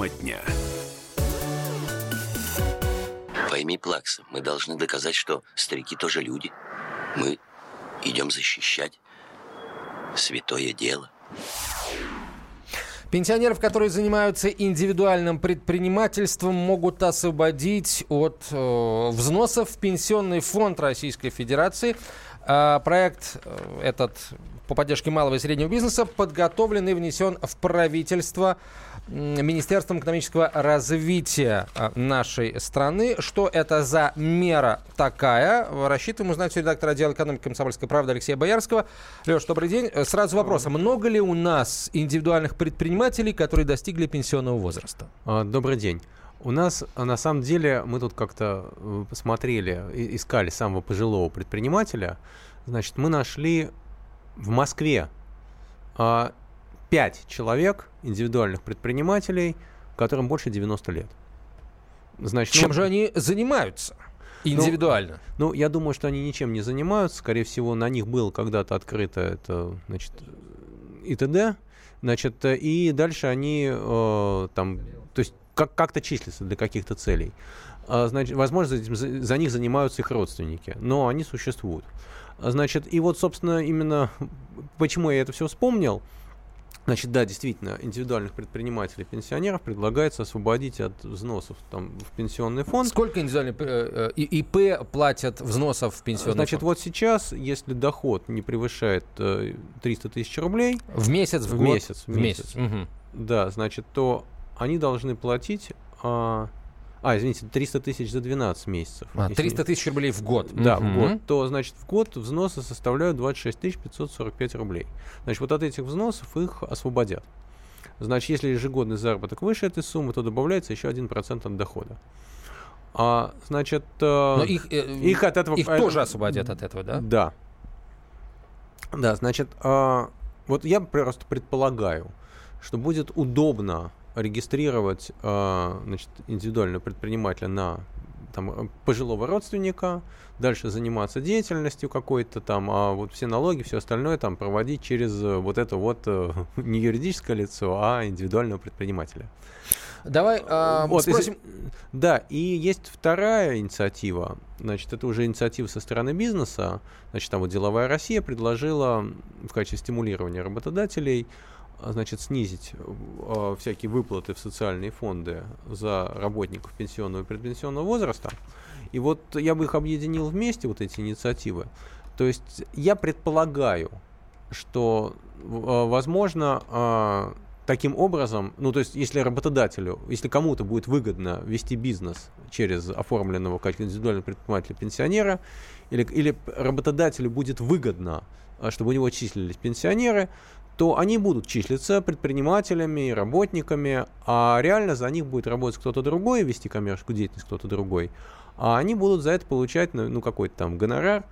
Тема дня. Пойми, Плакса, мы должны доказать, что старики тоже люди. Мы идем защищать святое дело. Пенсионеров, которые занимаются индивидуальным предпринимательством, могут освободить от э, взносов в Пенсионный фонд Российской Федерации. А проект э, этот по поддержке малого и среднего бизнеса подготовлен и внесен в правительство Министерством экономического развития а, нашей страны. Что это за мера такая? Рассчитываем узнать сегодня редактор отдела экономики комсомольской правды Алексея Боярского. Леш, добрый день. Сразу вопрос. А много ли у нас индивидуальных предпринимателей, которые достигли пенсионного возраста? А, добрый день. У нас, на самом деле, мы тут как-то э, посмотрели, искали самого пожилого предпринимателя. Значит, мы нашли в Москве а, 5 человек, индивидуальных предпринимателей, которым больше 90 лет. Значит, Чем ну, же они занимаются? Ну, индивидуально. Ну, ну, я думаю, что они ничем не занимаются. Скорее всего, на них было когда-то открыто это, значит, ИТД. Значит, и дальше они э, там, то есть как- как-то числятся для каких-то целей. А, значит, возможно, за, за них занимаются их родственники, но они существуют. Значит, и вот, собственно, именно почему я это все вспомнил. Значит, да, действительно, индивидуальных предпринимателей, пенсионеров предлагается освободить от взносов там, в пенсионный фонд. Сколько индивидуальных э, э ИП платят взносов в пенсионный Значит, фонд? вот сейчас, если доход не превышает э, 300 тысяч рублей... В месяц, в, в год? месяц? В месяц. В месяц. Угу. Да, значит, то они должны платить... Э, а, извините, 300 тысяч за 12 месяцев. А, 300 тысяч рублей в год. Да, угу. в год. То, значит, в год взносы составляют 26 545 рублей. Значит, вот от этих взносов их освободят. Значит, если ежегодный заработок выше этой суммы, то добавляется еще 1% от дохода. А, значит, э, Но их, э, их от этого... Их э, тоже освободят от этого, да? Да. Да, значит, э, вот я просто предполагаю, что будет удобно регистрировать э, значит, индивидуального предпринимателя на там, пожилого родственника, дальше заниматься деятельностью какой-то там, а вот все налоги, все остальное там проводить через э, вот это вот э, не юридическое лицо, а индивидуального предпринимателя. Давай э, вот, спросим. Если, да, и есть вторая инициатива. Значит, это уже инициатива со стороны бизнеса. Значит, там вот деловая Россия предложила в качестве стимулирования работодателей а, значит, снизить э, всякие выплаты в социальные фонды за работников пенсионного и предпенсионного возраста. И вот я бы их объединил вместе, вот эти инициативы. То есть я предполагаю, что, э, возможно, э, таким образом, ну, то есть, если работодателю, если кому-то будет выгодно вести бизнес через оформленного как индивидуального предпринимателя пенсионера, или, или работодателю будет выгодно, чтобы у него числились пенсионеры, то они будут числиться предпринимателями, работниками, а реально за них будет работать кто-то другой, вести коммерческую деятельность кто-то другой, а они будут за это получать ну, ну какой-то там гонорар,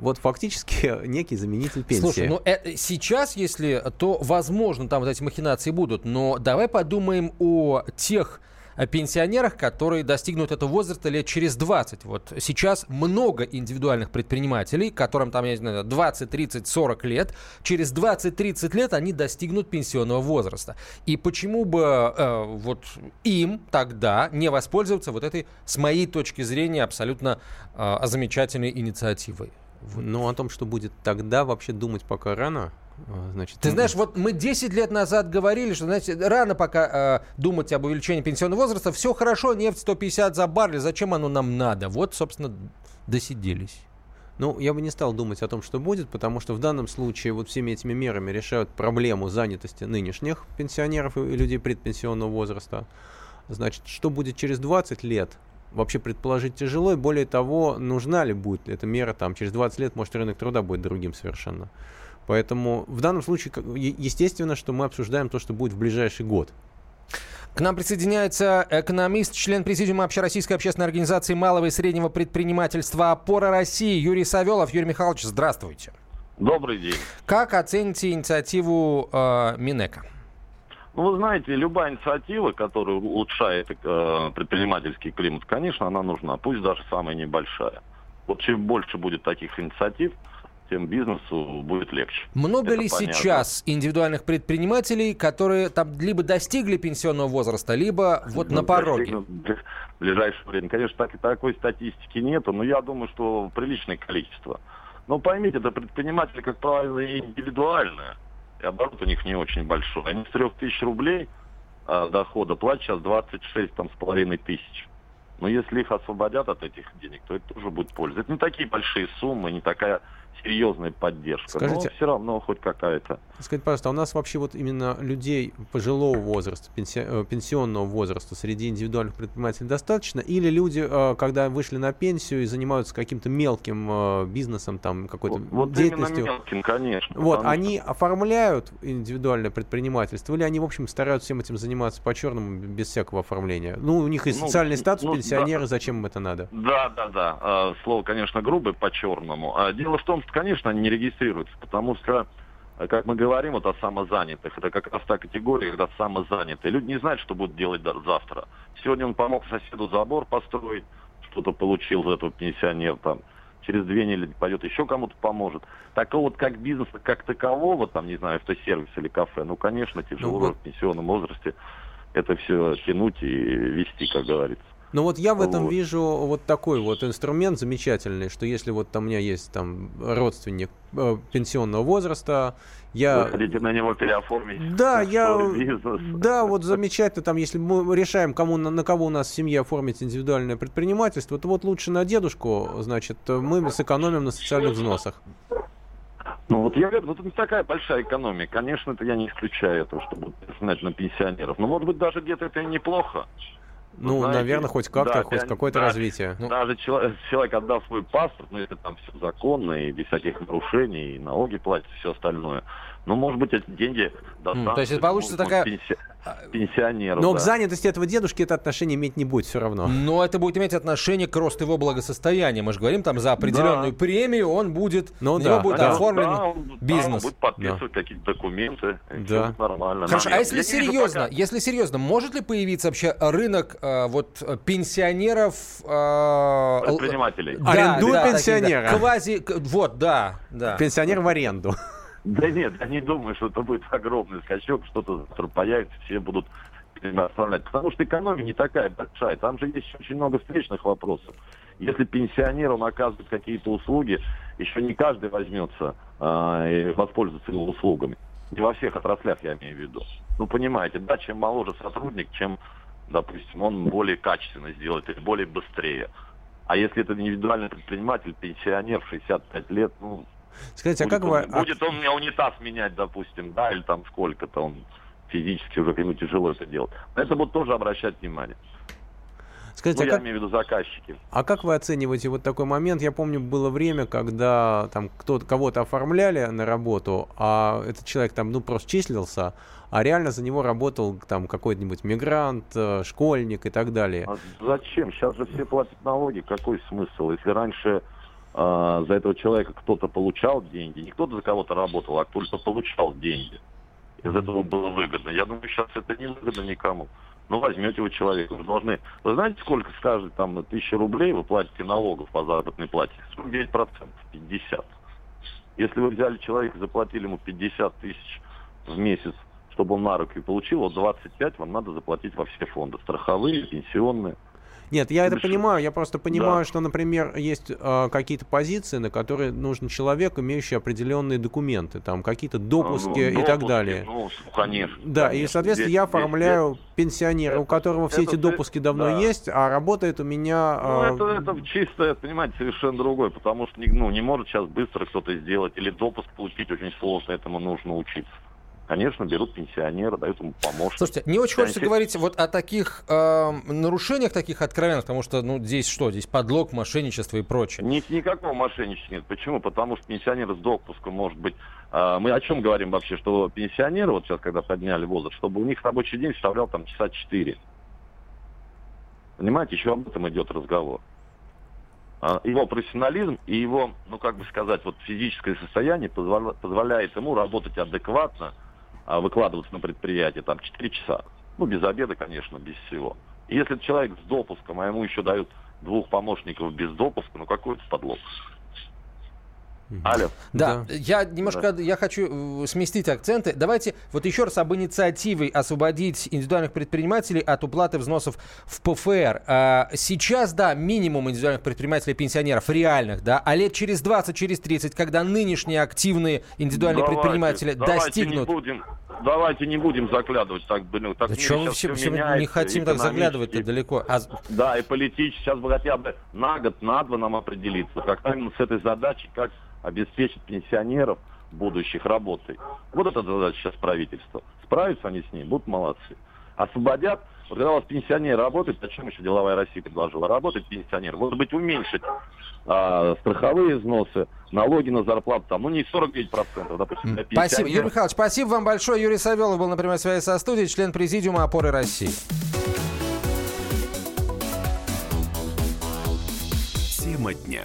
вот фактически некий заменитель пенсии. Слушай, ну э, сейчас, если, то возможно там вот эти махинации будут, но давай подумаем о тех пенсионерах, которые достигнут этого возраста лет через 20. Вот сейчас много индивидуальных предпринимателей, которым там, я не знаю, 20, 30, 40 лет. Через 20-30 лет они достигнут пенсионного возраста. И почему бы э, вот им тогда не воспользоваться вот этой, с моей точки зрения, абсолютно э, замечательной инициативой? Ну, о том, что будет тогда, вообще думать пока рано. А, значит, Ты знаешь, вот мы 10 лет назад говорили, что знаете, рано пока э, думать об увеличении пенсионного возраста. Все хорошо, нефть 150 за баррель, зачем оно нам надо? Вот, собственно, досиделись. Ну, я бы не стал думать о том, что будет, потому что в данном случае вот всеми этими мерами решают проблему занятости нынешних пенсионеров и людей предпенсионного возраста. Значит, что будет через 20 лет, вообще предположить тяжело, и более того, нужна ли будет эта мера там через 20 лет, может, рынок труда будет другим совершенно. Поэтому в данном случае, естественно, что мы обсуждаем то, что будет в ближайший год. К нам присоединяется экономист, член президиума Общероссийской общественной организации малого и среднего предпринимательства «Опора России» Юрий Савелов. Юрий Михайлович, здравствуйте. Добрый день. Как оцените инициативу э, Минэка? Ну, вы знаете, любая инициатива, которая улучшает э, предпринимательский климат, конечно, она нужна, пусть даже самая небольшая. Вот чем больше будет таких инициатив, тем бизнесу будет легче. Много Это ли понятно. сейчас индивидуальных предпринимателей, которые там либо достигли пенсионного возраста, либо вот ну, на пороге? В ближайшее время. Конечно, так, такой статистики нету, но я думаю, что приличное количество. Но поймите, это предприниматели, как правило, индивидуальные. И оборот у них не очень большой. Они с 3 тысяч рублей а, дохода платят сейчас 26 там, с половиной тысяч. Но если их освободят от этих денег, то это тоже будет польза. Это не такие большие суммы, не такая серьезная поддержка. Скажите, но все равно хоть какая-то. Скажите, пожалуйста, а у нас вообще вот именно людей пожилого возраста, э, пенсионного возраста среди индивидуальных предпринимателей достаточно? Или люди, э, когда вышли на пенсию и занимаются каким-то мелким э, бизнесом, там какой-то вот, вот деятельностью? именно мелким, конечно. Вот, они что... оформляют индивидуальное предпринимательство или они, в общем, стараются всем этим заниматься по-черному, без всякого оформления? Ну, у них и ну, социальный статус ну, пенсионеры, да. зачем им это надо? Да, да, да. Слово, конечно, грубое по-черному. А дело в том, что конечно, они не регистрируются, потому что, как мы говорим вот о самозанятых, это как раз та категория, когда самозанятые. Люди не знают, что будут делать завтра. Сегодня он помог соседу забор построить, что-то получил за этого пенсионер там. Через две недели пойдет еще кому-то поможет. Такого вот как бизнеса, как такового, там, не знаю, автосервис или кафе, ну, конечно, тяжело ну, в пенсионном возрасте это все тянуть и вести, как говорится. Но вот я в этом вот. вижу вот такой вот инструмент замечательный, что если вот там у меня есть там родственник э, пенсионного возраста, я... Вы хотите на него переоформить? Да, я... Бизнес. Да, вот замечательно, там, если мы решаем, кому, на, на кого у нас в семье оформить индивидуальное предпринимательство, то вот лучше на дедушку, значит, мы сэкономим на социальных взносах. Ну вот я говорю, ну это не такая большая экономия. Конечно, это я не исключаю этого, чтобы знать на пенсионеров. Но может быть даже где-то это и неплохо. Ну, знаете, наверное, хоть как-то, да, хоть какое-то да, развитие. Ну. Даже человек, человек отдав свой паспорт, ну, это там все законно и без всяких нарушений, и налоги платят, все остальное. Ну, может быть, эти деньги достанутся. Mm, то есть получится такая... Пенси... Пенсионеру, Но да. к занятости этого дедушки это отношение иметь не будет все равно. Но это будет иметь отношение к росту его благосостояния. Мы же говорим там за определенную да. премию он будет, ну, да, будет да. оформлен да, он, бизнес. Да, он будет подписывать да. какие-то документы. Да. Нормально. Хорошо, а если серьезно, пока... если серьезно, может ли появиться вообще рынок э, вот пенсионеров... Э, Предпринимателей. Да, Арендуй да, пенсионера. Да, квази, вот, да, да. Пенсионер в аренду. Да нет, я не думаю, что это будет огромный скачок, что-то завтра появится, все будут отправлять. Потому что экономия не такая большая. Там же есть очень много встречных вопросов. Если пенсионерам оказывают какие-то услуги, еще не каждый возьмется э, и воспользуется его услугами. Не во всех отраслях, я имею в виду. Ну, понимаете, да, чем моложе сотрудник, чем, допустим, он более качественно сделает или более быстрее. А если это индивидуальный предприниматель, пенсионер, 65 лет, ну, Скажите, будет а как он, вы... Будет он мне унитаз менять, допустим, да, или там сколько-то он физически уже ему тяжело это делать. На это будут тоже обращать внимание. Скажите, ну, а я как... имею в виду заказчики. А как вы оцениваете вот такой момент? Я помню, было время, когда там кто-то кого-то оформляли на работу, а этот человек там ну просто числился, а реально за него работал там какой-нибудь мигрант, э, школьник и так далее. А зачем? Сейчас же все платят налоги. Какой смысл? Если раньше э, за этого человека кто-то получал деньги, не кто-то за кого-то работал, а кто-то получал деньги. Из этого было выгодно. Я думаю, сейчас это не выгодно никому. Ну, возьмете вы человека, вы должны... Вы знаете, сколько с каждой там тысячи рублей вы платите налогов по заработной плате? 49%, 50%. Если вы взяли человека, заплатили ему 50 тысяч в месяц, чтобы он на руки получил, вот 25 вам надо заплатить во все фонды. Страховые, пенсионные. Нет, я это понимаю. Я просто понимаю, да. что, например, есть э, какие-то позиции, на которые нужен человек, имеющий определенные документы, там какие-то допуски ну, и допуски, так далее. Ну, конечно. Да, конечно. и, соответственно, здесь, я оформляю здесь, пенсионера, это, у которого все эти допуски давно да. есть, а работает у меня... Э... Ну, это, это чисто, понимаете, совершенно другое, потому что ну, не может сейчас быстро кто-то сделать, или допуск получить очень сложно, этому нужно учиться конечно, берут пенсионера, дают ему помощь. Слушайте, не очень хочется говорить вот о таких э, нарушениях, таких откровенных, потому что, ну, здесь что? Здесь подлог, мошенничество и прочее. Ни, никакого мошенничества нет. Почему? Потому что пенсионер с допуском может быть... Э, мы о чем говорим вообще? Что пенсионеры, вот сейчас, когда подняли возраст, чтобы у них рабочий день составлял там часа 4. Понимаете, еще об этом идет разговор а, его профессионализм и его, ну как бы сказать, вот физическое состояние позволяет ему работать адекватно, выкладываться на предприятие там 4 часа. Ну, без обеда, конечно, без всего. И если человек с допуском, а ему еще дают двух помощников без допуска, ну какой это подлог? Алло. Да, Да. я немножко я хочу э, сместить акценты. Давайте вот еще раз об инициативе освободить индивидуальных предпринимателей от уплаты взносов в ПФР. А, сейчас, да, минимум индивидуальных предпринимателей пенсионеров реальных, да, а лет через 20, через 30, когда нынешние активные индивидуальные Давайте, предприниматели давайте достигнут... Не будем, давайте не будем заглядывать так, блин, так Да чё вы все, все не меняется, хотим так заглядывать-то далеко? А, Да, и политически сейчас бы хотя бы на год, на два нам определиться, как именно с этой задачей, как обеспечить пенсионеров будущих работой. Вот эта задача сейчас правительства. Справятся они с ней, будут молодцы. Освободят, вот когда у вас пенсионер работает, зачем еще деловая Россия предложила? Работать пенсионер, может быть, уменьшить а, страховые взносы, налоги на зарплату, там, ну не 49%, допустим, для Спасибо. пенсионеров. Юрий Михайлович, спасибо вам большое. Юрий Савелов был на прямой связи со студией, член Президиума опоры России. Тема дня.